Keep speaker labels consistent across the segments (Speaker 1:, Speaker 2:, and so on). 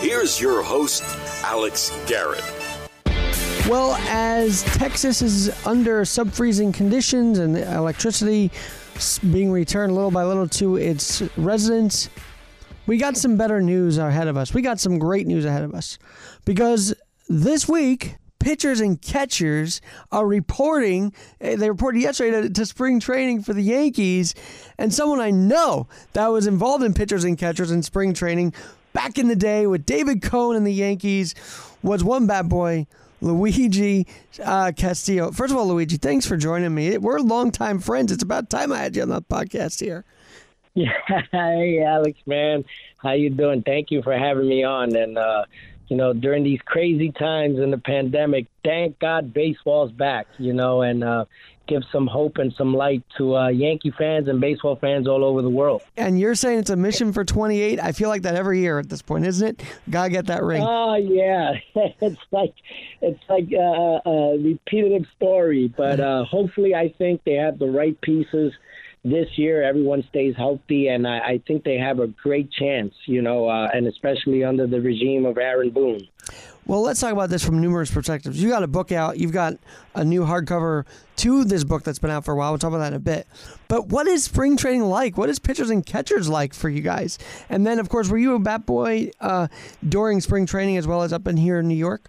Speaker 1: Here's your host, Alex Garrett.
Speaker 2: Well, as Texas is under sub freezing conditions and electricity being returned little by little to its residents, we got some better news ahead of us. We got some great news ahead of us because this week, pitchers and catchers are reporting. eh, They reported yesterday to, to spring training for the Yankees, and someone I know that was involved in pitchers and catchers in spring training back in the day with David Cone and the Yankees was one bad boy. Luigi uh, Castillo. First of all, Luigi, thanks for joining me. We're longtime friends. It's about time I had you on the podcast here.
Speaker 3: Yeah, hey Alex, man, how you doing? Thank you for having me on. And uh, you know, during these crazy times in the pandemic, thank God baseball's back. You know, and uh, give some hope and some light to uh, Yankee fans and baseball fans all over the world.
Speaker 2: And you're saying it's a mission for 28. I feel like that every year at this point, isn't it? Gotta get that ring.
Speaker 3: Oh yeah, it's like it's like uh, a repetitive story, but uh, hopefully, I think they have the right pieces this year. Everyone stays healthy, and I, I think they have a great chance. You know, uh, and especially under the regime of Aaron Boone.
Speaker 2: Well, let's talk about this from numerous perspectives. You got a book out. You've got a new hardcover to this book that's been out for a while. We'll talk about that in a bit. But what is spring training like? What is pitchers and catchers like for you guys? And then, of course, were you a bat boy uh, during spring training as well as up in here in New York?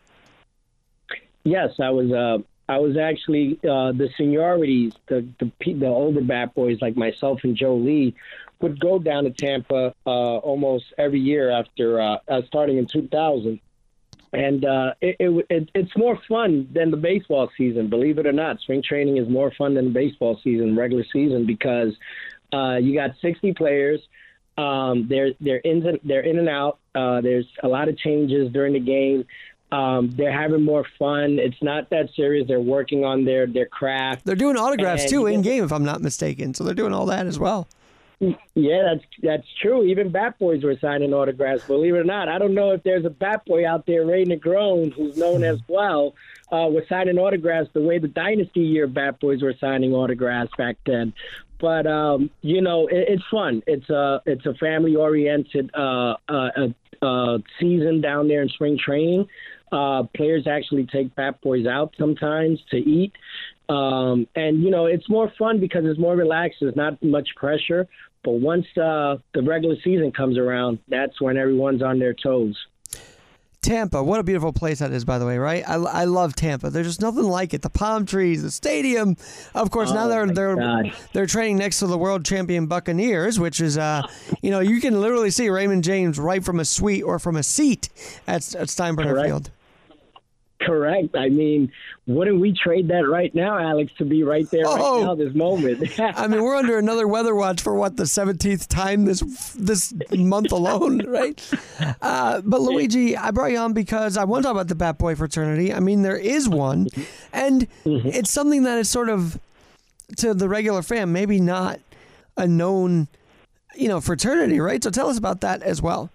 Speaker 3: Yes, I was. Uh, I was actually uh, the seniorities, the, the the older bat boys like myself and Joe Lee would go down to Tampa uh, almost every year after uh, uh, starting in 2000. And uh, it, it, it, it's more fun than the baseball season, believe it or not. Spring training is more fun than baseball season, regular season, because uh, you got 60 players. Um, they're they're in and, they're in and out. Uh, there's a lot of changes during the game. Um, they're having more fun. It's not that serious. They're working on their their craft.
Speaker 2: They're doing autographs
Speaker 3: And
Speaker 2: too in game, if I'm not mistaken. So they're doing all that as well.
Speaker 3: Yeah, that's that's true. Even bat boys were signing autographs. Believe it or not, I don't know if there's a bat boy out there, Ray Negron, who's known as well, uh, was signing autographs the way the dynasty year bat boys were signing autographs back then. But um, you know, it, it's fun. It's a it's a family oriented uh, uh, uh, season down there in spring training. Uh, players actually take bat boys out sometimes to eat. Um, and you know it's more fun because it's more relaxed. There's not much pressure. But once uh, the regular season comes around, that's when everyone's on their toes.
Speaker 2: Tampa, what a beautiful place that is, by the way, right? I, I love Tampa. There's just nothing like it. The palm trees, the stadium. Of course, now
Speaker 3: Oh,
Speaker 2: they're they're
Speaker 3: God.
Speaker 2: they're training next to the world champion Buccaneers, which is uh, you know, you can literally see Raymond James right from a suite or from a seat at, at Steinbrenner
Speaker 3: Correct.
Speaker 2: Field.
Speaker 3: Correct. I mean, wouldn't we trade that right now, Alex, to be right there
Speaker 2: Oh.
Speaker 3: right now, this moment?
Speaker 2: I mean, we're under another weather watch for what the seventeenth time this this month alone, right? Uh, but Luigi, I brought you on because I want to talk about the Bat Boy fraternity. I mean, there is one, and it's something that is sort of to the regular fan, maybe not a known, you know, fraternity, right? So tell us about that as well.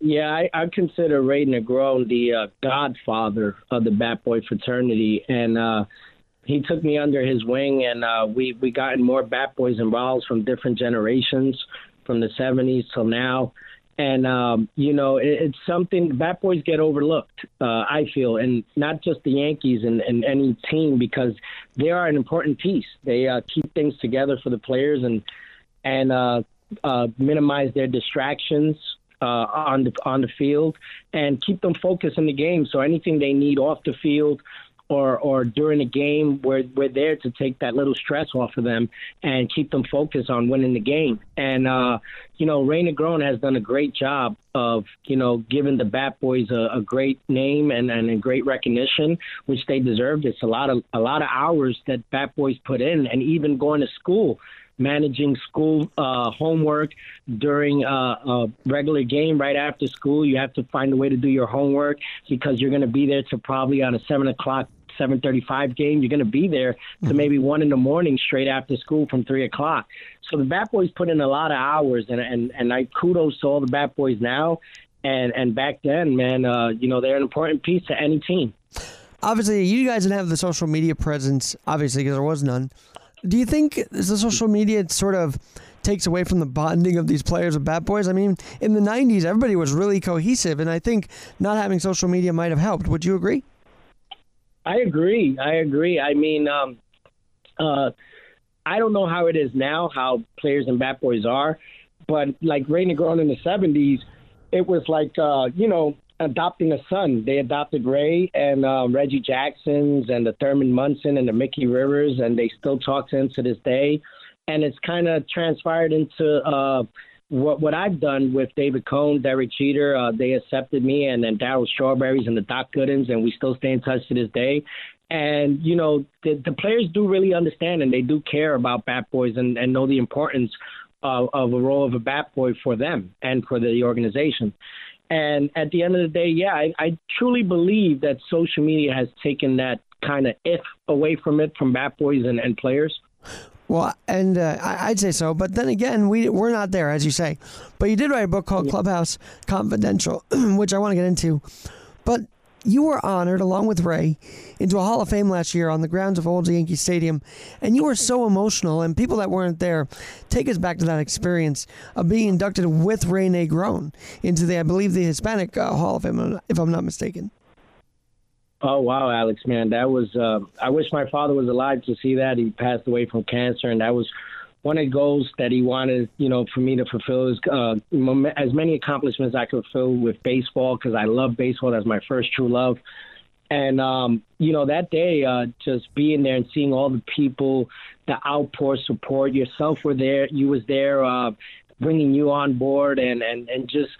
Speaker 3: Yeah, I, I consider Ray Negron the uh, godfather of the Bat Boy fraternity, and uh, he took me under his wing, and uh, we we gotten more Bat Boys involved from different generations, from the '70s till now. And um, you know, it, it's something Bat Boys get overlooked. Uh, I feel, and not just the Yankees and, and any team because they are an important piece. They uh, keep things together for the players and and uh, uh, minimize their distractions uh, on the on the field and keep them focused in the game. So anything they need off the field or or during the game, we're we're there to take that little stress off of them and keep them focused on winning the game. And uh, you know, Ray Negron has done a great job of you know giving the Bat Boys a, a great name and, and a great recognition, which they deserve. It's a lot of a lot of hours that Bat Boys put in, and even going to school managing school uh, homework during uh, a regular game right after school. You have to find a way to do your homework because you're going to be there to probably on a seven o'clock. 7:35 game. You're going to be there to maybe one in the morning straight after school from three o'clock. So the Bat Boys put in a lot of hours, and and and I kudos to all the Bat Boys now, and and back then, man, uh, you know they're an important piece to any team.
Speaker 2: Obviously, you guys didn't have the social media presence, obviously, because there was none. Do you think the social media sort of takes away from the bonding of these players with Bat Boys. I mean, in the '90s, everybody was really cohesive, and I think not having social media might have helped. Would you agree?
Speaker 3: I agree. I agree. I mean, um, uh, I don't know how it is now, how players and Bat Boys are, but like Ray Negron in the '70s, it was like uh, you know adopting a son. They adopted Ray and uh, Reggie Jacksons and the Thurman Munson and the Mickey Rivers, and they still talk to him to this day. And it's kind of transpired into uh, what what I've done with David Cone, Derek Jeter. Uh, they accepted me, and then Darryl Strawberries and the Doc Goodens, and we still stay in touch to this day. And you know, the, the players do really understand, and they do care about Bat Boys, and, and know the importance of, of a role of a Bat Boy for them and for the organization. And at the end of the day, yeah, I, I truly believe that social media has taken that kind of if away from it from Bat Boys and, and players.
Speaker 2: Well, and uh, I'd say so, but then again, we we're not there, as you say. But you did write a book called Clubhouse Confidential, which I want to get into. But you were honored, along with Ray, into a Hall of Fame last year on the grounds of Old Yankee Stadium, and you were so emotional. And people that weren't there, take us back to that experience of being inducted with Ray Negron into the, I believe, the Hispanic uh, Hall of Fame, if I'm not mistaken.
Speaker 3: Oh wow, Alex, man, that was. Uh, I wish my father was alive to see that. He passed away from cancer, and that was one of the goals that he wanted, you know, for me to fulfill is uh, as many accomplishments I could fulfill with baseball because I love baseball. That's my first true love. And um, you know that day, uh, just being there and seeing all the people, the outpour support. Yourself were there. You was there, uh, bringing you on board, and and and just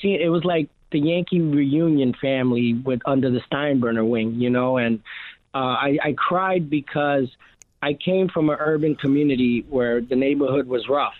Speaker 3: seeing. It was like the Yankee reunion family with under the Steinbrenner wing, you know, and uh, I, I cried because I came from an urban community where the neighborhood was rough,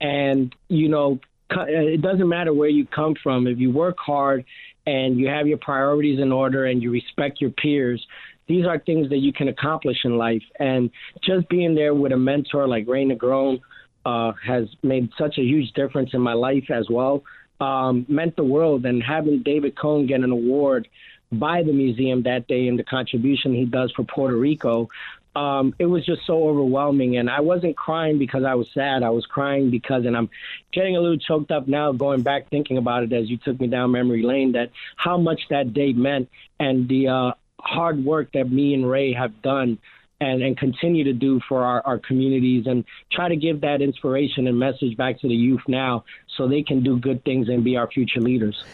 Speaker 3: and you know, it doesn't matter where you come from if you work hard and you have your priorities in order and you respect your peers. These are things that you can accomplish in life, and just being there with a mentor like Ray Negron uh, has made such a huge difference in my life as well um, meant the world. And having David Cone get an award by the museum that day and the contribution he does for Puerto Rico, um, it was just so overwhelming. And I wasn't crying because I was sad. I was crying because, and I'm getting a little choked up now going back thinking about it as you took me down memory lane, that how much that day meant and the uh, hard work that me and Ray have done and, and continue to do for our, our communities and try to give that inspiration and message back to the youth now so they can do good things and be our future leaders.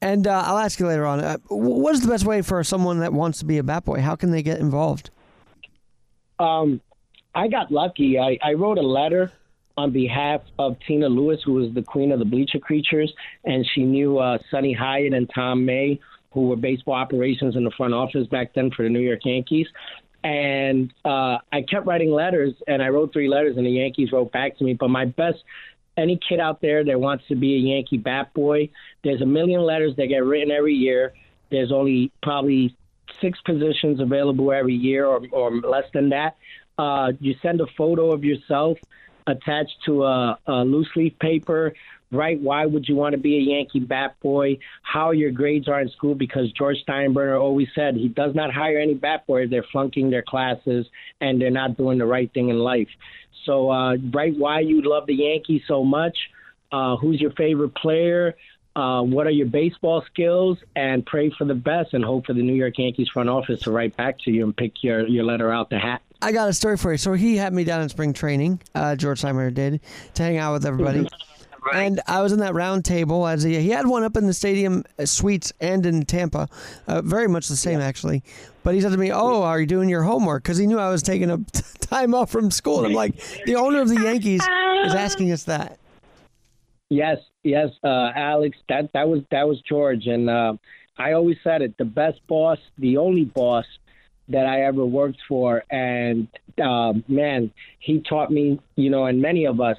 Speaker 2: And uh, I'll ask you later on. Uh, what is the best way for someone that wants to be a bat boy? How can they get involved?
Speaker 3: Um, I got lucky. I, I wrote a letter on behalf of Tina Lewis, who was the queen of the Bleacher Creatures, and she knew uh, Sonny Hyatt and Tom May, who were baseball operations in the front office back then for the New York Yankees. And uh, I kept writing letters, and I wrote three letters, and the Yankees wrote back to me. But my best, any kid out there that wants to be a Yankee bat boy, there's a million letters that get written every year. There's only probably six positions available every year, or, or less than that. Uh, you send a photo of yourself attached to a, a loose leaf paper right? Why would you want to be a Yankee bat boy? How your grades are in school? Because George Steinbrenner always said he does not hire any bat boys. They're flunking their classes and they're not doing the right thing in life. So, uh, right, why you love the Yankees so much? Uh, who's your favorite player? Uh, what are your baseball skills? And pray for the best and hope for the New York Yankees front office to write back to you and pick your, your letter out the hat.
Speaker 2: I got a story for you. So he had me down in spring training. Uh, George Steinbrenner did to hang out with everybody. Right. And I was in that round table as he, he had one up in the stadium uh, suites and in Tampa, uh, very much the same yeah. actually. But he said to me, "Oh, are you doing your homework?" Because he knew I was taking a time off from school. And I'm like, the owner of the Yankees is asking us that.
Speaker 3: Yes, yes, uh, Alex. That that was that was George, and uh, I always said it: the best boss, the only boss that I ever worked for, and uh, man, he taught me, you know, and many of us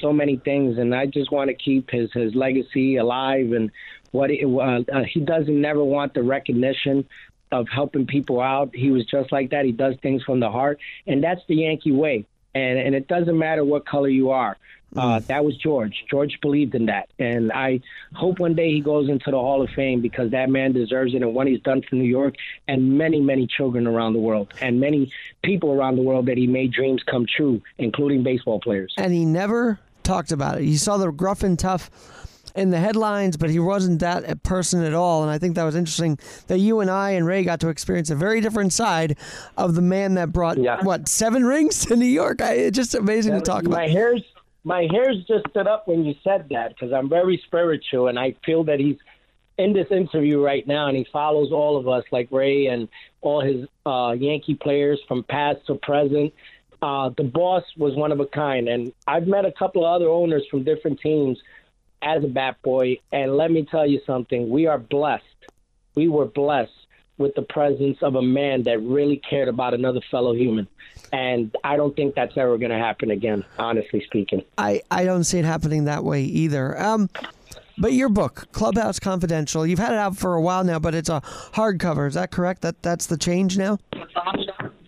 Speaker 3: so many things, and I just want to keep his his legacy alive. And what he, uh, uh, he doesn't never want the recognition of helping people out. He was just like that. He does things from the heart, and that's the Yankee way. And and it doesn't matter what color you are. Uh, mm. that was George. George believed in that, and I hope one day he goes into the Hall of Fame because that man deserves it. And what he's done for New York and many, many children around the world, and many people around the world that he made dreams come true, including baseball players.
Speaker 2: And he never talked about it. He saw the gruff and tough in the headlines, but he wasn't that person at all. And I think that was interesting that you and I and Ray got to experience a very different side of the man that brought
Speaker 3: Yeah.
Speaker 2: what seven rings to New York. I, it's just amazing to talk
Speaker 3: my
Speaker 2: about.
Speaker 3: hairs my hairs just stood up when you said that because I'm very spiritual and I feel that he's in this interview right now and he follows all of us like Ray and all his uh, Yankee players from past to present. Uh, the boss was one of a kind and I've met a couple of other owners from different teams as a bat boy and let me tell you something we are blessed we were blessed with the presence of a man that really cared about another fellow human. And I don't think that's ever going to happen again, honestly speaking.
Speaker 2: I, I don't see it happening that way either. Um, but your book, Clubhouse Confidential, you've had it out for a while now, but it's a hardcover. Is that correct? That that's the change now.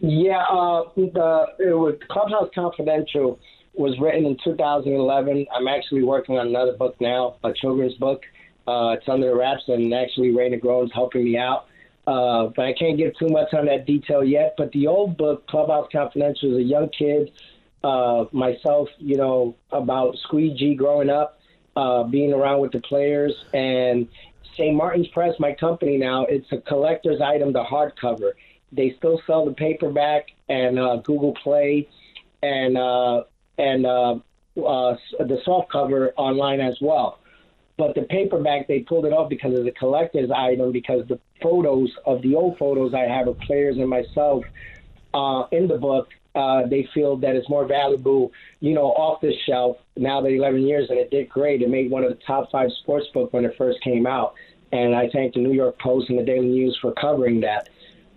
Speaker 3: Yeah, uh, the it was Clubhouse Confidential was written in 2011. I'm actually working on another book now, a children's book. Uh, it's under wraps, and actually Ray Negron's helping me out. Uh, but I can't give too much on that detail yet. But the old book, Clubhouse Confidential, is a young kid, uh, myself, you know, about Squeegee growing up, uh, being around with the players, and St. Martin's Press, my company now, it's a collector's item, the hardcover. They still sell the paperback and uh, Google Play and uh, and uh, uh, the soft cover online as well. But the paperback, they pulled it off because of the collector's item, because the photos of the old photos I have of players and myself uh, in the book, uh, they feel that it's more valuable, you know, off the shelf now that 11 years, and it did great. It made one of the top five sports book when it first came out. And I thank the New York Post and the Daily News for covering that.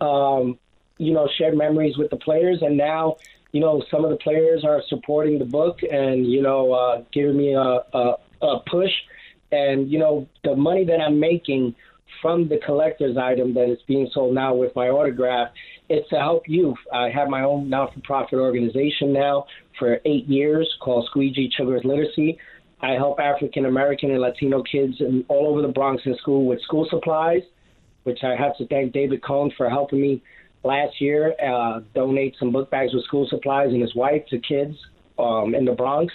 Speaker 3: Um, you know, shared memories with the players, and now, you know, some of the players are supporting the book and, you know, uh, giving me a, a, a push and you know the money that I'm making from the collector's item that is being sold now with my autograph is to help youth. I have my own not-for-profit organization now for eight years called Squeegee Children's Literacy. I help African American and Latino kids in, all over the Bronx in school with school supplies, which I have to thank David Cone for helping me last year uh, donate some book bags with school supplies and his wife to kids um, in the Bronx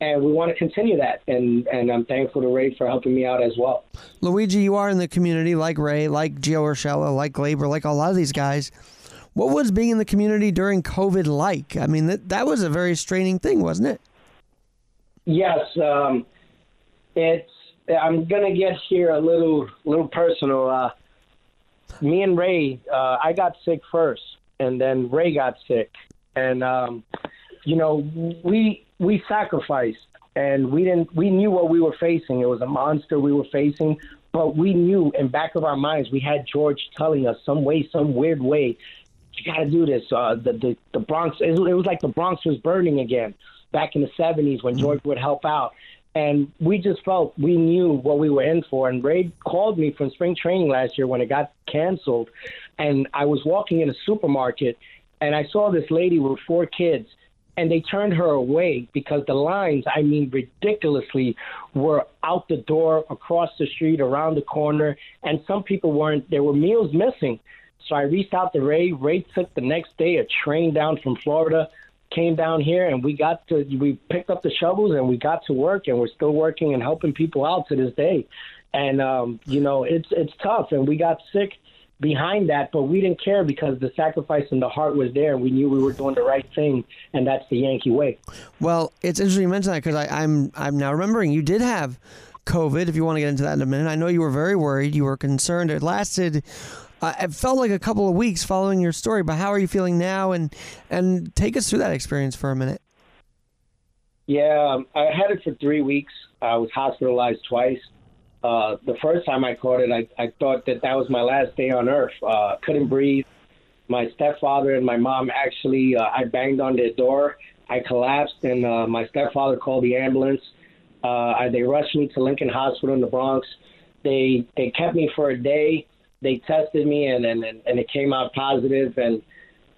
Speaker 3: and we want to continue that. And and I'm thankful to Ray for helping me out as well.
Speaker 2: Luigi, you are in the community like Ray, like Gio Urshela, like Gleyber, like a lot of these guys. What was being in the community during COVID like? I mean, that, that was a very straining thing, wasn't it?
Speaker 3: Yes, um, it's. I'm gonna get here a little little personal. Uh, me and Ray, uh, I got sick first, and then Ray got sick, and um, you know we we sacrificed and we didn't we knew what we were facing. It was a monster we were facing but we knew in back of our minds we had george telling us some way some weird way you got to do this. Uh the, the the bronx it was, it was like the bronx was burning again back in the 70s when george would help out. And we just felt we knew what we were in for. And ray called me from spring training last year when it got canceled. And i was walking in a supermarket and i saw this lady with four kids and they turned her away because the lines, I mean, ridiculously, were out the door, across the street, around the corner, and some people weren't. There were meals missing. So I reached out to Ray. Ray took the next day a train down from Florida, came down here, and we got to we picked up the shovels and we got to work, and we're still working and helping people out to this day. And um, you know, it's it's tough, and we got sick behind that, but we didn't care because the sacrifice and the heart was there. We knew we were doing the right thing, and that's the Yankee way.
Speaker 2: Well, it's interesting you mention that because I'm I'm now remembering you did have COVID. If you want to get into that in a minute, I know you were very worried. You were concerned. It lasted. Uh, it felt like a couple of weeks following your story, but how are you feeling now? And and take us through that experience for a minute.
Speaker 3: Yeah, um, I had it for three weeks. I was hospitalized twice. Uh, the first time I caught it, I, I thought that that was my last day on earth. Uh, couldn't breathe. My stepfather and my mom actually, uh, I banged on their door. I collapsed, and uh, my stepfather called the ambulance. Uh, they rushed me to Lincoln Hospital in the Bronx. They they kept me for a day. They tested me, and and, and it came out positive. And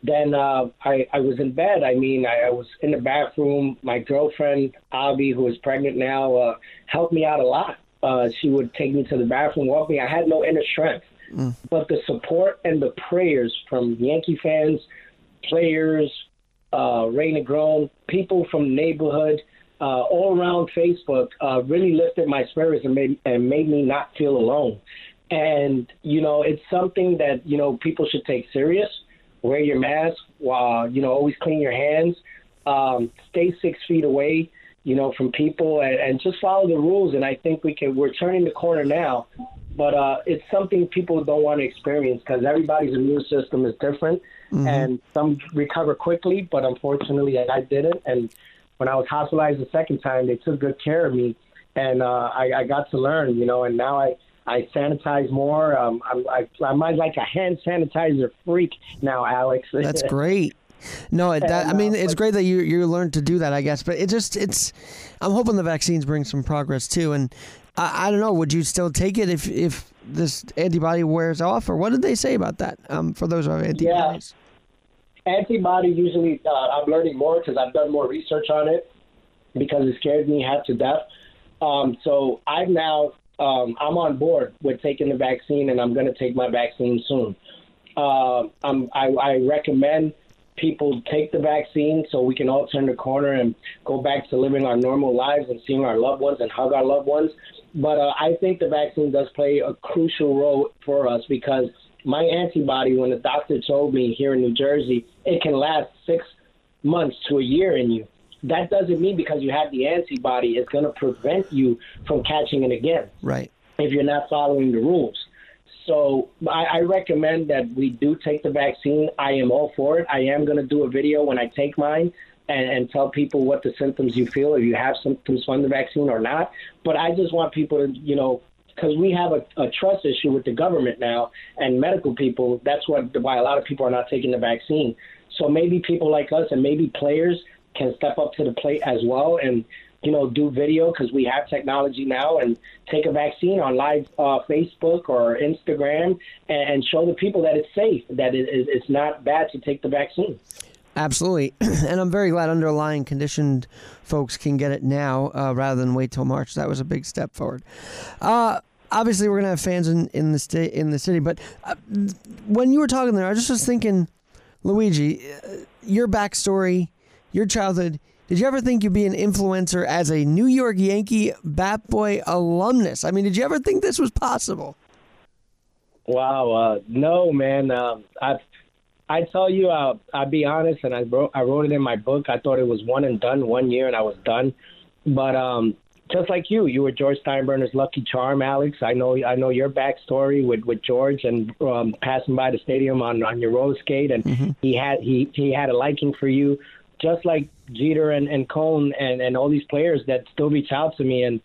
Speaker 3: then uh, I I was in bed. I mean, I, I was in the bathroom. My girlfriend Abby, who is pregnant now, uh, helped me out a lot. Uh, she would take me to the bathroom, walk me. I had no inner strength, mm. but the support and the prayers from Yankee fans, players, uh, Ray Negron, people from the neighborhood, uh, all around Facebook uh, really lifted my spirits and made and made me not feel alone. And you know, it's something that you know people should take serious. Wear your mask. While you know, always clean your hands. Um, stay six feet away. You know, from people, and, and just follow the rules. And I think we can. We're turning the corner now, but uh, it's something people don't want to experience because everybody's immune system is different, mm-hmm. and some recover quickly. But unfortunately, I didn't. And when I was hospitalized the second time, they took good care of me, and uh, I, I got to learn. You know, and now I I sanitize more. Um, I'm, I, I'm like a hand sanitizer freak now, Alex.
Speaker 2: That's great. No, it, that, I mean, it's great that you you learned to do that, I guess. But it just it's, I'm hoping the vaccines bring some progress too. And I, I don't know, would you still take it if if this antibody wears off, or what did they say about that? Um, for those who have antibodies.
Speaker 3: Yeah. Antibody usually, uh, I'm learning more because I've done more research on it because it scared me half to death. Um, so I've now um, I'm on board with taking the vaccine, and I'm going to take my vaccine soon. Uh, I, I recommend people take the vaccine so we can all turn the corner and go back to living our normal lives and seeing our loved ones and hug our loved ones. But uh, I think the vaccine does play a crucial role for us because my antibody, when the doctor told me here in New Jersey, it can last six months to a year in you that doesn't mean because you have the antibody, it's going to prevent you from catching it again.
Speaker 2: Right.
Speaker 3: If you're not following the rules. So I, I recommend that we do take the vaccine. I am all for it. I am going to do a video when I take mine and, and tell people what the symptoms you feel, if you have symptoms from the vaccine or not. But I just want people to, you know, because we have a, a trust issue with the government now and medical people. That's what why a lot of people are not taking the vaccine. So maybe people like us and maybe players can step up to the plate as well and you know do video because we have technology now and take a vaccine on live uh, Facebook or Instagram and, and, show the people that it's safe that it, it's not bad to take the vaccine.
Speaker 2: Absolutely, and I'm very glad underlying conditioned folks can get it now uh, rather than wait till March. That was a big step forward. Uh, obviously, we're gonna have fans in, in the state in the city, but uh, when you were talking there, I just was thinking, Luigi, uh, your backstory your childhood, did you ever think you'd be an influencer as a New York Yankee Bat Boy alumnus? I mean, did you ever think this was possible?
Speaker 3: Wow, uh, no, man. Um, I I tell you, uh, I'll be honest, and I wrote I wrote it in my book. I thought it was one and done, one year, and I was done. But um, just like you, you were George Steinbrenner's lucky charm, Alex. I know I know your backstory with, with George and um, passing by the stadium on, on your roller skate, and mm-hmm. he had he he had a liking for you just like Jeter and, and Cone and, and all these players that still reach out to me and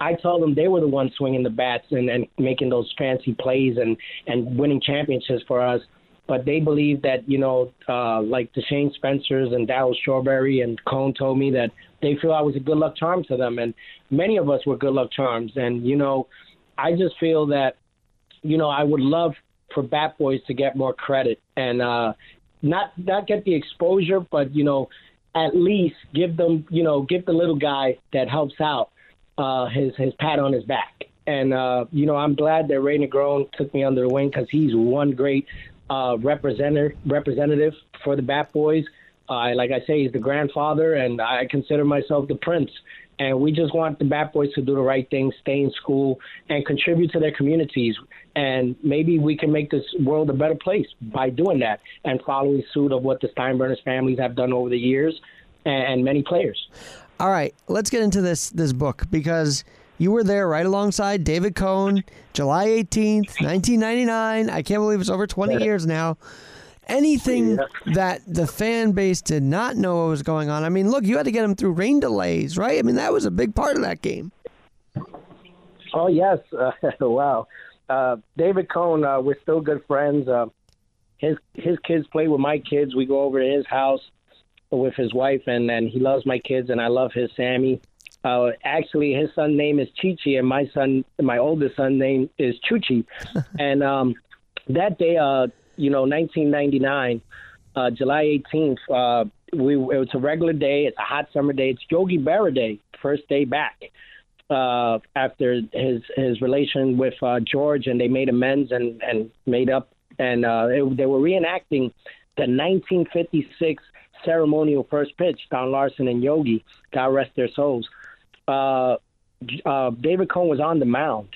Speaker 3: I tell them they were the ones swinging the bats and, and making those fancy plays and, and winning championships for us. But they believe that, you know, uh, like the Shane Spencers and Darryl Strawberry and Cone told me that they feel I was a good luck charm to them. And many of us were good luck charms. And, you know, I just feel that, you know, I would love for Bat Boys to get more credit. And, uh, not not get the exposure, but you know, at least give them, you know, give the little guy that helps out uh, his his pat on his back. And uh, you know, I'm glad that Ray Negron took me under the wing because he's one great uh, representative representative for the Bat Boys. Uh, like I say, he's the grandfather, and I consider myself the prince. And we just want the Bat Boys to do the right thing, stay in school, and contribute to their communities. And maybe we can make this world a better place by doing that and following suit of what the Steinbrenners families have done over the years and many players.
Speaker 2: All right, let's get into this this book because you were there right alongside David Cone, July 18th, 1999. I can't believe it's over 20 years now anything that the fan base did not know what was going on. I mean, look, you had to get them through rain delays, right? I mean, that was a big part of that game.
Speaker 3: Oh yes, uh, wow. Uh, David Cone, uh, we're still good friends. Uh, his his kids play with my kids. We go over to his house with his wife, and and he loves my kids, and I love his Sammy. Uh, actually, his son name is Chichi, and my son, my oldest son name is Chuchi. and um, that day, uh, you know, 1999, uh, July 18th, uh, we it was a regular day. It's a hot summer day. It's Yogi Berra Day, first day back uh, after his his relation with uh, George, and they made amends and and made up, and uh, it, they were reenacting the 1956 ceremonial first pitch, Don Larsen and Yogi, God rest their souls. Uh, uh, David Cone was on the mound,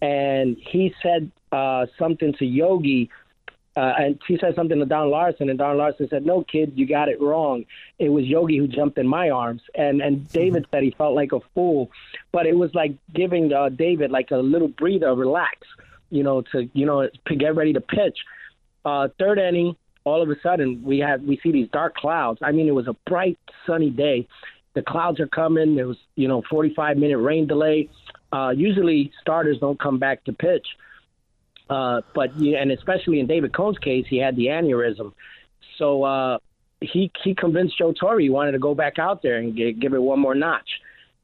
Speaker 3: and he said uh, something to Yogi. Uh, and she said something to Don Larsen, and Don Larsen said, "No, kid, you got it wrong. It was Yogi who jumped in my arms." And and David said he felt like a fool, but it was like giving uh, David like a little breather, relax, you know, to you know to get ready to pitch. Uh, third inning, all of a sudden we have we see these dark clouds. I mean, it was a bright sunny day. The clouds are coming. There was you know 45 minute rain delay. Uh, usually starters don't come back to pitch. Uh, but and especially in David Cone's case, he had the aneurysm, so uh, he he convinced Joe Torre he wanted to go back out there and get, give it one more notch,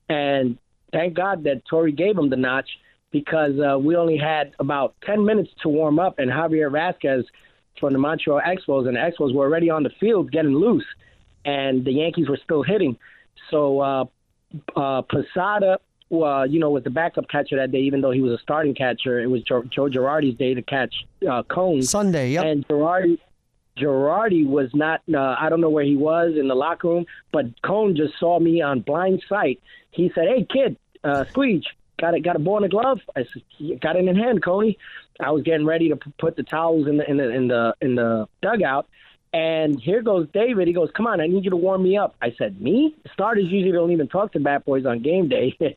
Speaker 3: and thank God that Torre gave him the notch because uh, we only had about ten minutes to warm up, and Javier Vazquez from the Montreal Expos and the Expos were already on the field getting loose, and the Yankees were still hitting. So uh, uh, Posada uh, you know, was the backup catcher that day, even though he was a starting catcher. It was Joe, Joe Girardi's day to catch uh, Cone.
Speaker 2: Sunday, yep.
Speaker 3: And Girardi, Girardi was not. Uh, I don't know where he was in the locker room, but Cone just saw me on blind sight. He said, "Hey, kid, uh, Squeege, got it? Got a ball in a glove?" I said, "Got it in hand, Coney." I was getting ready to p- put the towels in the in the in the in the dugout, and here goes David. He goes, "Come on, I need you to warm me up." I said, "Me? Starters usually don't even talk to bat boys on game day."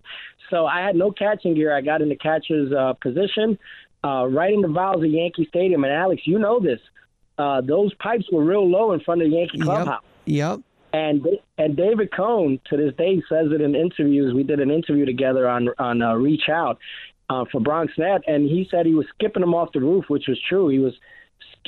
Speaker 3: so I had no catching gear. I got in the catcher's uh, position, uh, right in the valves of Yankee Stadium. And Alex, you know this. Uh, those pipes were real low in front of the Yankee clubhouse.
Speaker 2: Yep.
Speaker 3: And and David Cone to this day says it in interviews. We did an interview together on on uh, Reach Out uh, for Bronx Net, and he said he was skipping them off the roof, which was true. He was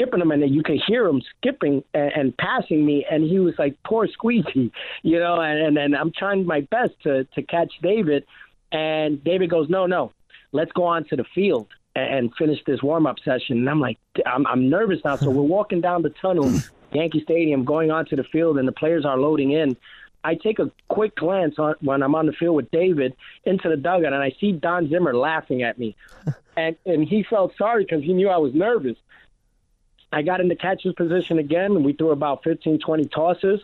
Speaker 3: skipping him, and you could hear him skipping and, and passing me, and he was like, "Poor Squeegee," you know. And, and and I'm trying my best to to catch David, and David goes, "No, no, let's go on to the field." And finish this warm up session. And I'm like, I'm, I'm nervous now. So we're walking down the tunnel, Yankee Stadium, going onto the field, and the players are loading in. I take a quick glance on, when I'm on the field with David into the dugout, and I see Don Zimmer laughing at me, and and he felt sorry because he knew I was nervous. I got in the catcher's position again, and we threw about 15, 20 tosses.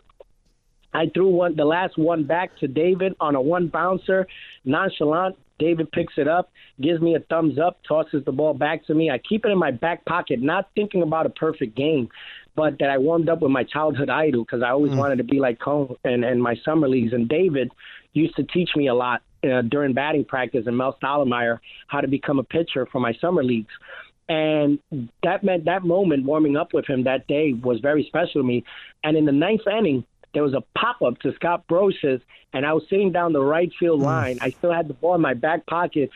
Speaker 3: I threw one, the last one back to David on a one bouncer, nonchalant. David picks it up, gives me a thumbs up, tosses the ball back to me. I keep it in my back pocket, not thinking about a perfect game, but that I warmed up with my childhood idol because I always mm. wanted to be like Cone and, and my summer leagues. And David used to teach me a lot uh, during batting practice and Mel Stottlemyre how to become a pitcher for my summer leagues. And that meant that moment warming up with him that day was very special to me. And in the ninth inning, there was a pop up to Scott Brosius, and I was sitting down the right field mm. line. I still had the ball in my back pocket.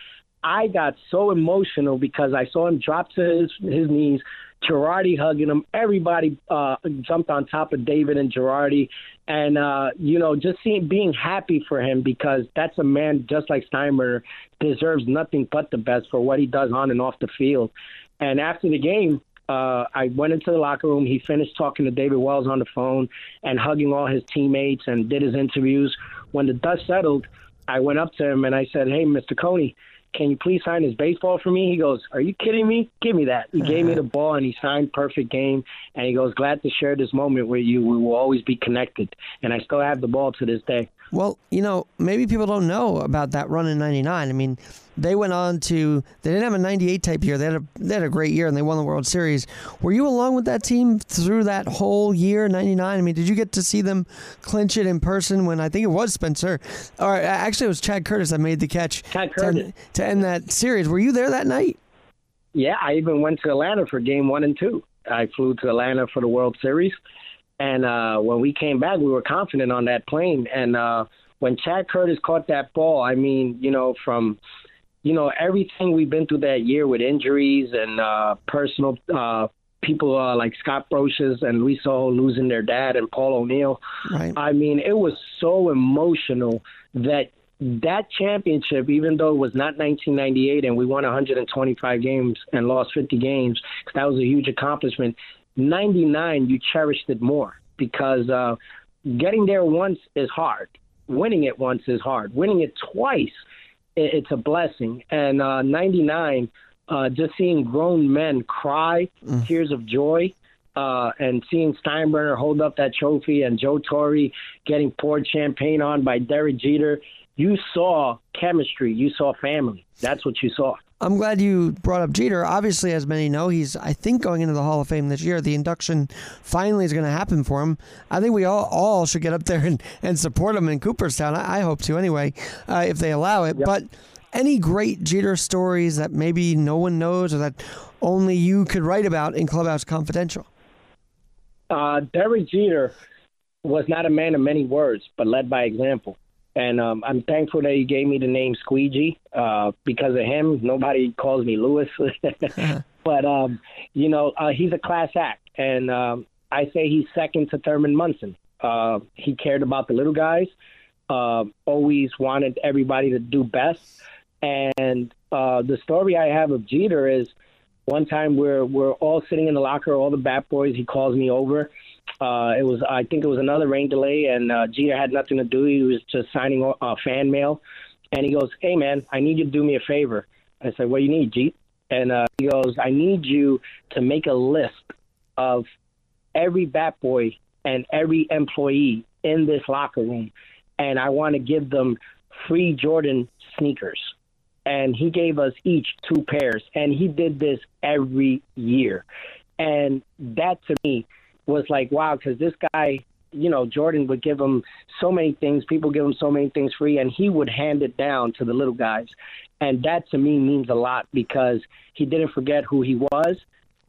Speaker 3: I got so emotional because I saw him drop to his his knees. Girardi hugging him. Everybody uh, jumped on top of David and Girardi, and uh, you know, just seeing being happy for him because that's a man just like Steinbrenner deserves nothing but the best for what he does on and off the field. And after the game, uh, I went into the locker room. He finished talking to David Wells on the phone and hugging all his teammates and did his interviews. When the dust settled, I went up to him and I said, "Hey, Mr. Coney, can you please sign his baseball for me? He goes, Are you kidding me? Give me that. He gave me the ball and he signed perfect game. And he goes, Glad to share this moment with you. We will always be connected. And I still have the ball to this day.
Speaker 2: Well, you know, maybe people don't know about that run in 99. I mean, they went on to, they didn't have a 98 type year. They had a, they had a great year and they won the World Series. Were you along with that team through that whole year, 99? I mean, did you get to see them clinch it in person when I think it was Spencer? Or actually, it was Chad Curtis that made the catch
Speaker 3: Chad Curtis.
Speaker 2: To, to end that series. Were you there that night?
Speaker 3: Yeah, I even went to Atlanta for game one and two. I flew to Atlanta for the World Series. And uh, when we came back, we were confident on that plane. And uh, when Chad Curtis caught that ball, I mean, you know, from you know everything we've been through that year with injuries and uh, personal uh, people uh, like Scott Brosius and Luis Sojo losing their dad and Paul O'Neill.
Speaker 2: Right.
Speaker 3: I mean, it was so emotional that that championship, even though it was not 1998 and we won 125 games and lost 50 games, that was a huge accomplishment. 99, you cherished it more because uh, getting there once is hard. Winning it once is hard. Winning it twice, it's a blessing. And uh, 99, uh, just seeing grown men cry mm. tears of joy uh, and seeing Steinbrenner hold up that trophy and Joe Torre getting poured champagne on by Derek Jeter, you saw chemistry. You saw family. That's what you saw.
Speaker 2: I'm glad you brought up Jeter. Obviously, as many know, he's I think going into the Hall of Fame this year. The induction finally is going to happen for him. I think we all, all should get up there and, and support him in Cooperstown. I, I hope to anyway, uh, if they allow it.
Speaker 3: Yep.
Speaker 2: But any great Jeter stories that maybe no one knows or that only you could write about in Clubhouse Confidential?
Speaker 3: Uh, Derek Jeter was not a man of many words, but led by example. And um, I'm thankful that he gave me the name Squeegee. Uh, because of him, nobody calls me Lewis. but um, you know, uh, he's a class act, and um, I say he's second to Thurman Munson. Uh, he cared about the little guys. Uh, always wanted everybody to do best. And uh, the story I have of Jeter is one time we're we're all sitting in the locker, all the bat boys. He calls me over. Uh, it was I think it was another rain delay, and uh, Jeter had nothing to do. He was just signing uh, fan mail, and he goes, "Hey man, I need you to do me a favor." I said, "What do you need, Jeet?" And uh, he goes, "I need you to make a list of every bat boy and every employee in this locker room, and I want to give them free Jordan sneakers." and he gave us each two pairs and he did this every year and that to me was like wow because this guy you know jordan would give him so many things. People give him so many things free and he would hand it down to the little guys. And that to me means a lot because he didn't forget who he was.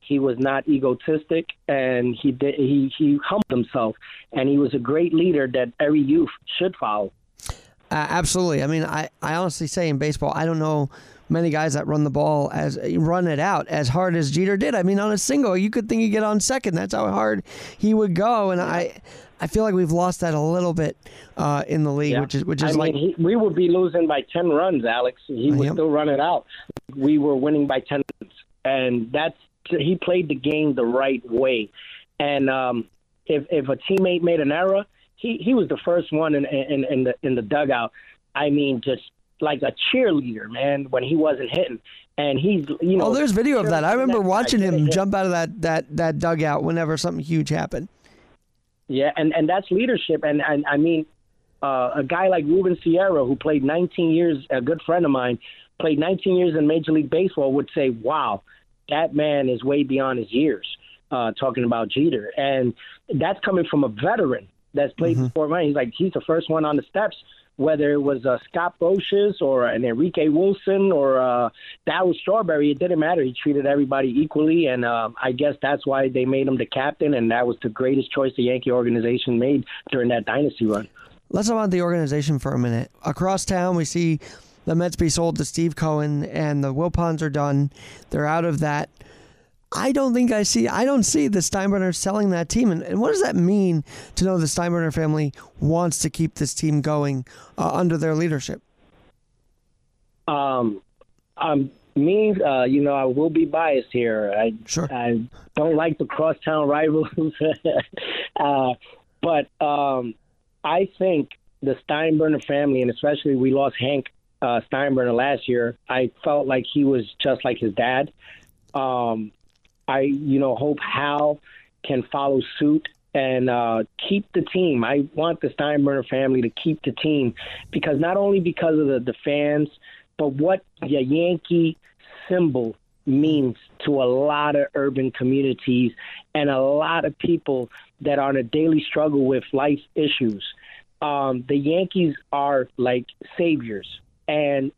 Speaker 3: He was not egotistic and he did he he humbled himself. And he was a great leader that every youth should follow.
Speaker 2: Uh, absolutely. I mean, I, I honestly say in baseball, I don't know many guys that run the ball as run it out as hard as Jeter did. I mean, on a single, you could think he'd get on second. That's how hard he would go. And I, I feel like we've lost that a little bit uh, in the league,
Speaker 3: Yeah.
Speaker 2: which is which is
Speaker 3: I
Speaker 2: like
Speaker 3: mean, he, we would be losing by 10 runs, Alex. He would
Speaker 2: Yep.
Speaker 3: still run it out. We were winning by 10 runs. And that's he played the game the right way. And um, if if a teammate made an error, he, he was the first one in, in in the in the dugout. I mean, just like a cheerleader, man, when he wasn't hitting. And he's you know
Speaker 2: oh, there's video of that. I remember
Speaker 3: That
Speaker 2: watching him jump out of that that that dugout whenever something huge happened.
Speaker 3: Yeah, and and that's leadership. And and I mean, uh, a guy like Ruben Sierra, who played 19 years, a good friend of mine, played 19 years in Major League Baseball, would say, "Wow, that man is way beyond his years." Uh, talking about Jeter, and that's coming from a veteran that's played before mine. He's like he's the first one on the steps. Whether it was uh, Scott Brosius or an Enrique Wilson or uh, Darryl Strawberry, it didn't matter. He treated everybody equally, and um, I guess that's why they made him the captain, and that was the greatest choice the Yankee organization made during that dynasty run.
Speaker 2: Let's talk about the organization for a minute. Across town, we see the Mets be sold to Steve Cohen, and the Wilpons are done. They're out of that. I don't think I see. I don't see the Steinbrenner selling that team. And, and what does that mean to know the Steinbrenner family wants to keep this team going uh, under their leadership?
Speaker 3: Um, um, me, uh, you know, I will be biased here. I
Speaker 2: Sure.
Speaker 3: I don't like the crosstown rivals, uh, but um, I think the Steinbrenner family, and especially we lost Hank uh, Steinbrenner last year. I felt like he was just like his dad. Um, I, you know, hope Hal can follow suit and uh, keep the team. I want the Steinbrenner family to keep the team because not only because of the, the fans, but what the Yankee symbol means to a lot of urban communities and a lot of people that are in a daily struggle with life issues. Um, the Yankees are like saviors, and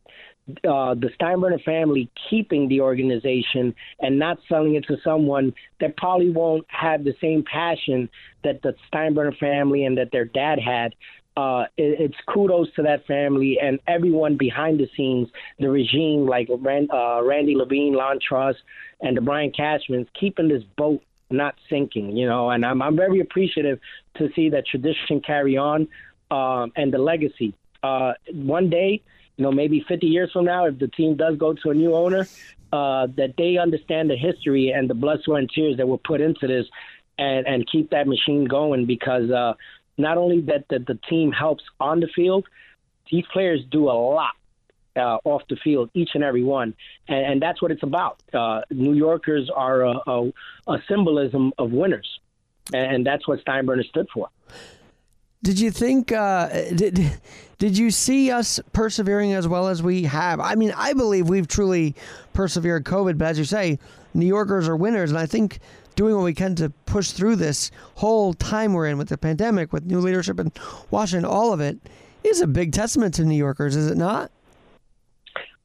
Speaker 3: uh, the Steinbrenner family keeping the organization and not selling it to someone that probably won't have the same passion that the Steinbrenner family and that their dad had. Uh, it, it's kudos to that family and everyone behind the scenes, the regime like Rand, uh, Randy Levine, Lonn Trost, and the Brian Cashmans keeping this boat not sinking. You know, and I'm I'm very appreciative to see that tradition carry on um, and the legacy. Uh, one day, you know, maybe 50 years from now, if the team does go to a new owner, uh, that they understand the history and the blood, sweat, and tears that were put into this, and and keep that machine going because uh, not only that the, the team helps on the field, these players do a lot uh, off the field, each and every one, and, and that's what it's about. Uh, New Yorkers are a, a, a symbolism of winners, and that's what Steinbrenner stood for.
Speaker 2: Did you think? Uh, did did you see us persevering as well as we have? I mean, I believe we've truly persevered COVID, but as you say, New Yorkers are winners, and I think doing what we can to push through this whole time we're in with the pandemic, with new leadership in Washington, all of it is a big testament to New Yorkers, is it not?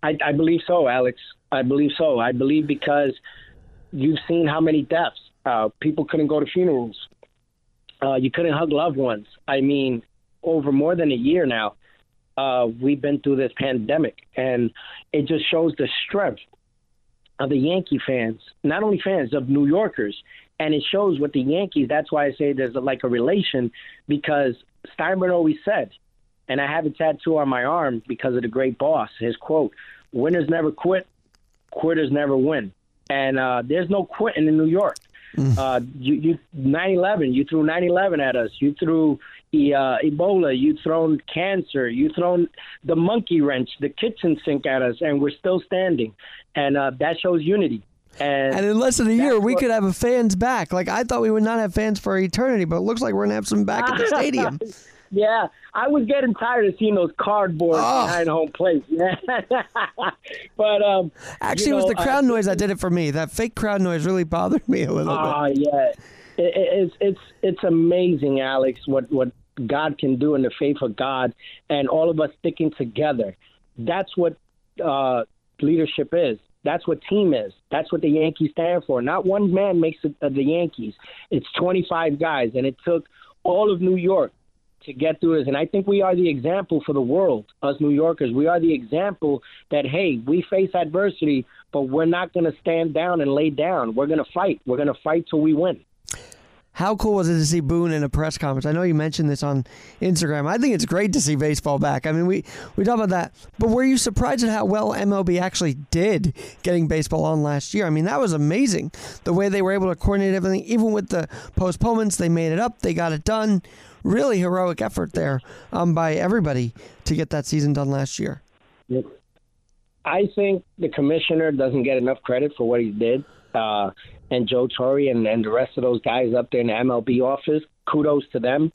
Speaker 3: I, I believe so, Alex. I believe so. I believe because you've seen how many deaths. Uh, people couldn't go to funerals. Uh, you couldn't hug loved ones. I mean, over more than a year now, uh, we've been through this pandemic, and it just shows the strength of the Yankee fans, not only fans of New Yorkers, and it shows with the Yankees. That's why I say there's a, like a relation because Steinbrenner always said, and I have a tattoo on my arm because of the great boss. His quote: "Winners never quit, quitters never win." And uh, there's no quitting in New York. Mm. Uh, you, you 9/11, you threw 9/11 at us. You threw uh, Ebola. You thrown cancer. You thrown the monkey wrench, the kitchen sink at us, and we're still standing. And uh, that shows unity. And,
Speaker 2: and, in less than a year, we what, could have a fans back. Like I thought we would not have fans for eternity, but it looks like we're gonna have some back at the stadium.
Speaker 3: Yeah, I was getting tired of seeing those cardboard oh. behind home plate. Yeah, but um,
Speaker 2: actually, you know, it was the crowd uh, noise that did it for me. That fake crowd noise really bothered me a little
Speaker 3: uh, bit. Oh yeah, it, it's it's it's amazing, Alex. What what God can do in the faith of God, and all of us sticking together. That's what uh, leadership is. That's what team is. That's what the Yankees stand for. Not one man makes it, uh, the Yankees. It's 25 guys, and it took all of New York to get through this. And I think we are the example for the world, us New Yorkers. We are the example that, hey, we face adversity, but we're not going to stand down and lay down. We're going to fight. We're going to fight till we win.
Speaker 2: How cool was it to see Boone in a press conference? I know you mentioned this on Instagram. I think it's great to see baseball back. I mean, we, we talk about that. But were you surprised at how well MLB actually did getting baseball on last year? I mean, that was amazing. The way they were able to coordinate everything, even with the postponements, they made it up, they got it done really heroic effort there um, by everybody to get that season done last year.
Speaker 3: I think the commissioner doesn't get enough credit for what he did. Uh, and Joe Torre and, and the rest of those guys up there in the MLB office, kudos to them.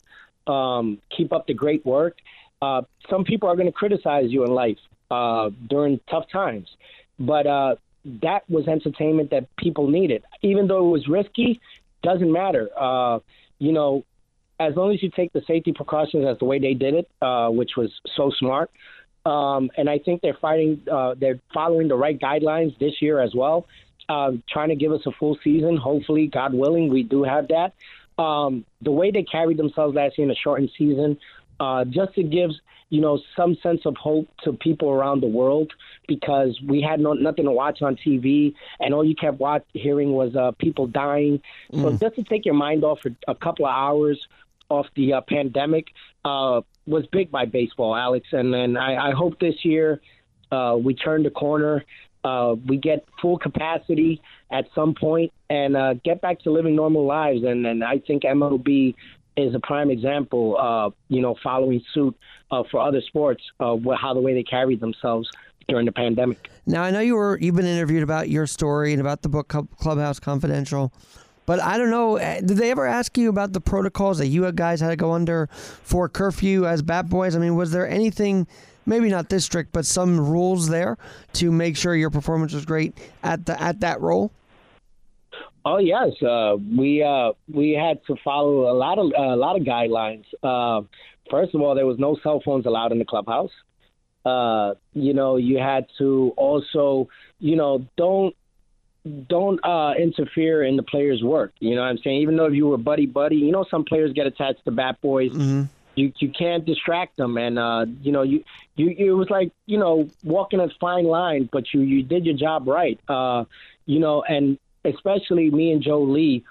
Speaker 3: Um, keep up the great work. Uh, some people are going to criticize you in life uh, during tough times, but uh, that was entertainment that people needed. Even though it was risky, doesn't matter. Uh, you know, as long as you take the safety precautions as the way they did it, uh, which was so smart. Um, and I think they're fighting, uh, they're following the right guidelines this year as well, uh, trying to give us a full season. Hopefully, God willing, we do have that. Um, the way they carried themselves last year in a shortened season, uh, just it gives you know some sense of hope to people around the world because we had no, nothing to watch on TV, and all you kept watch, hearing was uh, people dying. Mm. So just to take your mind off for a couple of hours off the uh, pandemic uh, was big by baseball, Alex. And then I, I hope this year uh, we turn the corner. Uh, we get full capacity at some point and uh, get back to living normal lives. And, and I think MLB is a prime example, uh, you know, following suit uh, for other sports, uh, how the way they carried themselves during the pandemic.
Speaker 2: Now, I know you were you've been interviewed about your story and about the book Clubhouse Confidential. But I don't know. Eh, did they ever ask you about the protocols that you guys had to go under for curfew as bat boys? I mean, was there anything, maybe not this strict, but some rules there to make sure your performance was great at the at that role?
Speaker 3: Oh yes, uh, we uh, we had to follow a lot of uh, a lot of guidelines. Uh, first of all, there was no cell phones allowed in the clubhouse. Uh, you know, you had to also, you know, don't don't uh, interfere in the player's work. You know what I'm saying? Even though if you were buddy buddy, you know some players get attached to bat boys. Mm-hmm. You you can't distract them, and uh, you know you you it was like you know walking a fine line, but you you did your job right. Uh, you know, and especially me and Joe Lee,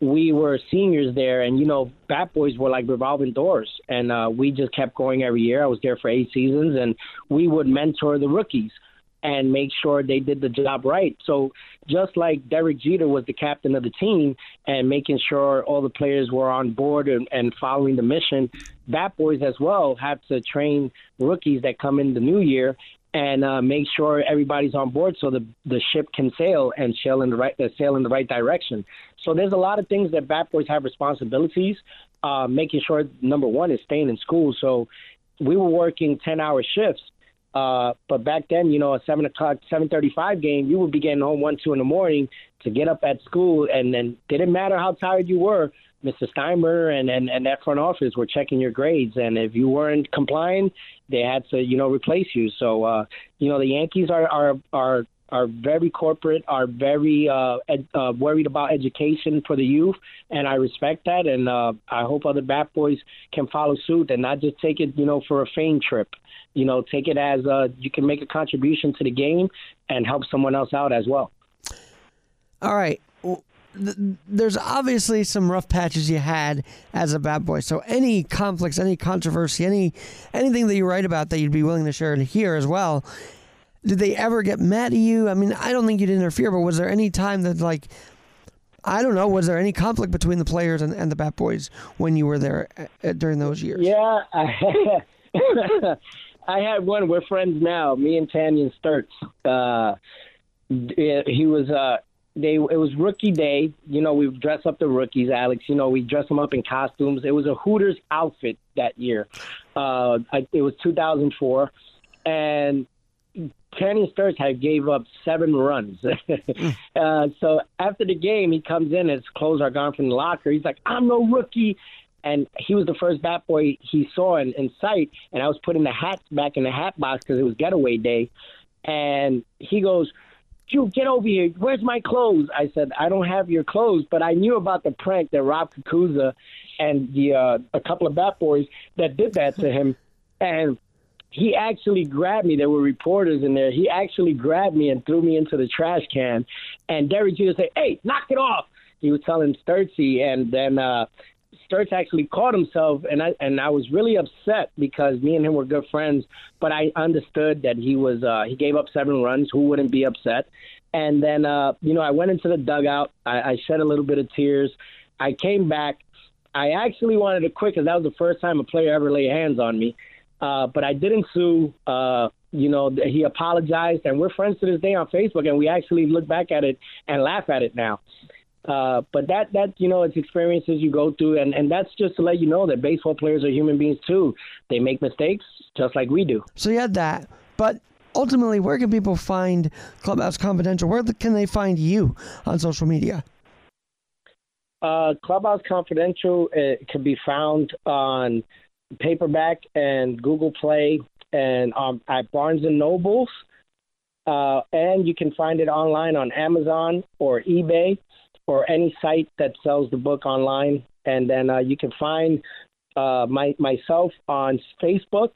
Speaker 3: we were seniors there, and you know bat boys were like revolving doors, and uh, we just kept going every year. I was there for eight seasons, and we would mentor the rookies and make sure they did the job right. So just like Derek Jeter was the captain of the team and making sure all the players were on board and, and following the mission, Bat Boys as well have to train rookies that come in the new year and uh, make sure everybody's on board so the the ship can sail and sail in the right uh, sail in the right direction. So there's a lot of things that Bat Boys have responsibilities. Uh, making sure number one is staying in school. So we were working ten hour shifts. Uh, but back then, you know, a seven o'clock, seven thirty-five game, you would be getting home one, two in the morning to get up at school, and then didn't matter how tired you were. Mr. Steinbrenner and, and, and that front office were checking your grades, and if you weren't complying, they had to, you know, replace you. So, uh, you know, the Yankees are are are are very corporate, are very uh, ed, uh, worried about education for the youth, and I respect that. And uh, I hope other bad Boys can follow suit and not just take it, you know, for a fame trip. You know, take it as uh, you can make a contribution to the game and help someone else out as well.
Speaker 2: All right. There's obviously some rough patches you had as a bad boy. So any conflicts, any controversy, any anything that you write about that you'd be willing to share here as well did they ever get mad at you? I mean, I don't think you'd interfere, but was there any time that like I don't know, was there any conflict between the players and, and the Bat Boys when you were there uh, at, during those years?
Speaker 3: Yeah, I, had one. We're friends now. Me and Tanyon Sturtze. Uh, he was. Uh, they. It was rookie day. You know, we dress up the rookies, Alex. You know, we dress them up in costumes. It was a Hooters outfit that year. Uh, I, it was 2004, and Kenny had gave up seven runs. uh, so after the game, he comes in, his clothes are gone from the locker. He's like, I'm no rookie. And he was the first bat boy he saw in, in sight. And I was putting the hats back in the hat box because it was getaway day. And he goes, you get over here. Where's my clothes? I said, I don't have your clothes, but I knew about the prank that Rob Cucuzza and the uh, a couple of bat boys that did that to him. And he actually grabbed me. There were reporters in there. He actually grabbed me and threw me into the trash can. And Derek Jeter said, "Hey, knock it off." He was telling Sturtze, and then uh, Sturtze actually caught himself, and I and I was really upset because me and him were good friends. But I understood that he was uh, he gave up seven runs. Who wouldn't be upset? And then uh, you know I went into the dugout. I, I shed a little bit of tears. I came back. I actually wanted to quit because that was the first time a player ever laid hands on me. Uh, but I didn't sue. Uh, you know, he apologized, and we're friends to this day on Facebook, and we actually look back at it and laugh at it now. Uh, but that that you know, it's experiences you go through, and and that's just to let you know that baseball players are human beings too. They make mistakes just like we do.
Speaker 2: So you had that, but ultimately, where can people find Clubhouse Confidential? Where can they find you on social media?
Speaker 3: Uh, Clubhouse Confidential uh, can be found on paperback and Google Play and um, at Barnes and Nobles. Uh, and you can find it online on Amazon or eBay or any site that sells the book online. And then uh, you can find uh, my, myself on Facebook,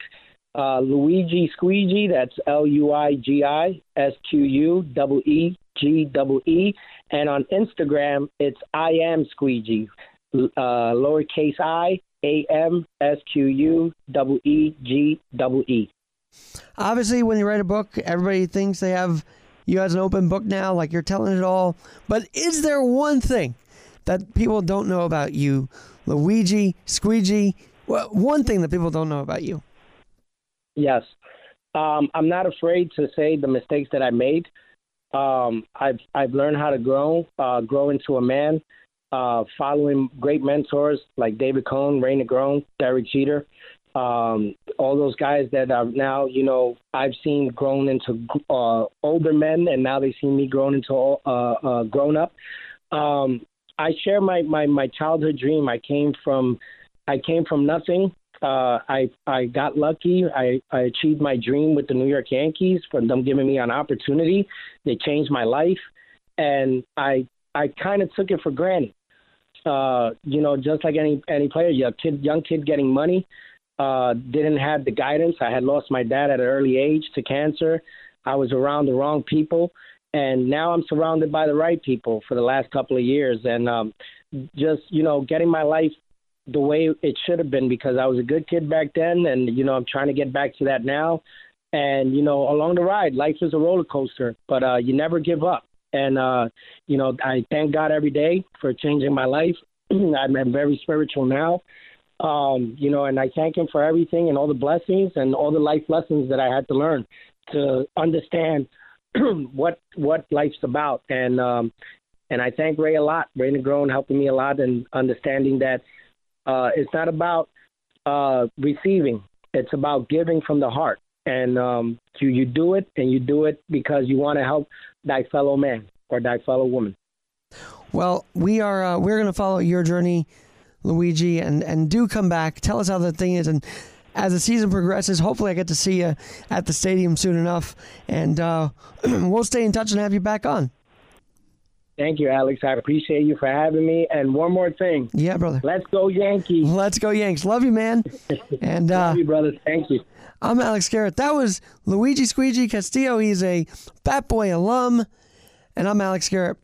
Speaker 3: uh, Luigi Squeegee. That's L U I G I S Q U E G E. And on Instagram, it's I am Squeegee, uh, lowercase i a M S Q U E E G E E.
Speaker 2: Obviously, when you write a book, everybody thinks they have you as an open book now, like you're telling it all. But is there one thing that people don't know about you, Luigi, Squeegee? Well, One thing that people don't know about you?
Speaker 3: Yes. Um, I'm not afraid to say the mistakes that I made. Um, I've I've learned how to grow, uh, grow into a man uh, following great mentors like David Cone, Ray Negron, Derek Jeter, um, all those guys that are now, you know, I've seen grown into uh, older men, and now they see me grown into uh, uh, grown up. Um, I share my, my my childhood dream. I came from I came from nothing. Uh, I I got lucky. I, I achieved my dream with the New York Yankees for them giving me an opportunity. They changed my life, and I I kind of took it for granted uh, you know, just like any any player, young kid, young kid getting money, uh, didn't have the guidance. I had lost my dad at an early age to cancer. I was around the wrong people, and now I'm surrounded by the right people for the last couple of years, and um, just you know, getting my life the way it should have been because I was a good kid back then, and you know, I'm trying to get back to that now. And you know, along the ride, life is a roller coaster, but uh, you never give up. And, uh, you know, I thank God every day for changing my life. I'm, very spiritual now. Um, you know, and I thank him for everything and all the blessings and all the life lessons that I had to learn to understand what what life's about. And um, and I thank Ray a lot. Ray Negron helping me a lot and understanding that uh, it's not about uh, receiving; it's about giving from the heart. And um, you you do it, and you do it because you want to help thy fellow man or thy fellow woman.
Speaker 2: Well, we are uh, we're going to follow your journey, Luigi, and and do come back. Tell us how the thing is, and as the season progresses, hopefully I get to see you at the stadium soon enough, and uh, we'll stay in touch and have you back on.
Speaker 3: Thank you, Alex. I appreciate you for having me. And one more thing.
Speaker 2: Yeah, brother.
Speaker 3: Let's go Yankees.
Speaker 2: Let's go Yanks. Love you, man. And uh,
Speaker 3: Love you, brother. Thank you.
Speaker 2: I'm Alex Garrett. That was Luigi Squeegee Castillo. He's a Bat Boy alum. And I'm Alex Garrett.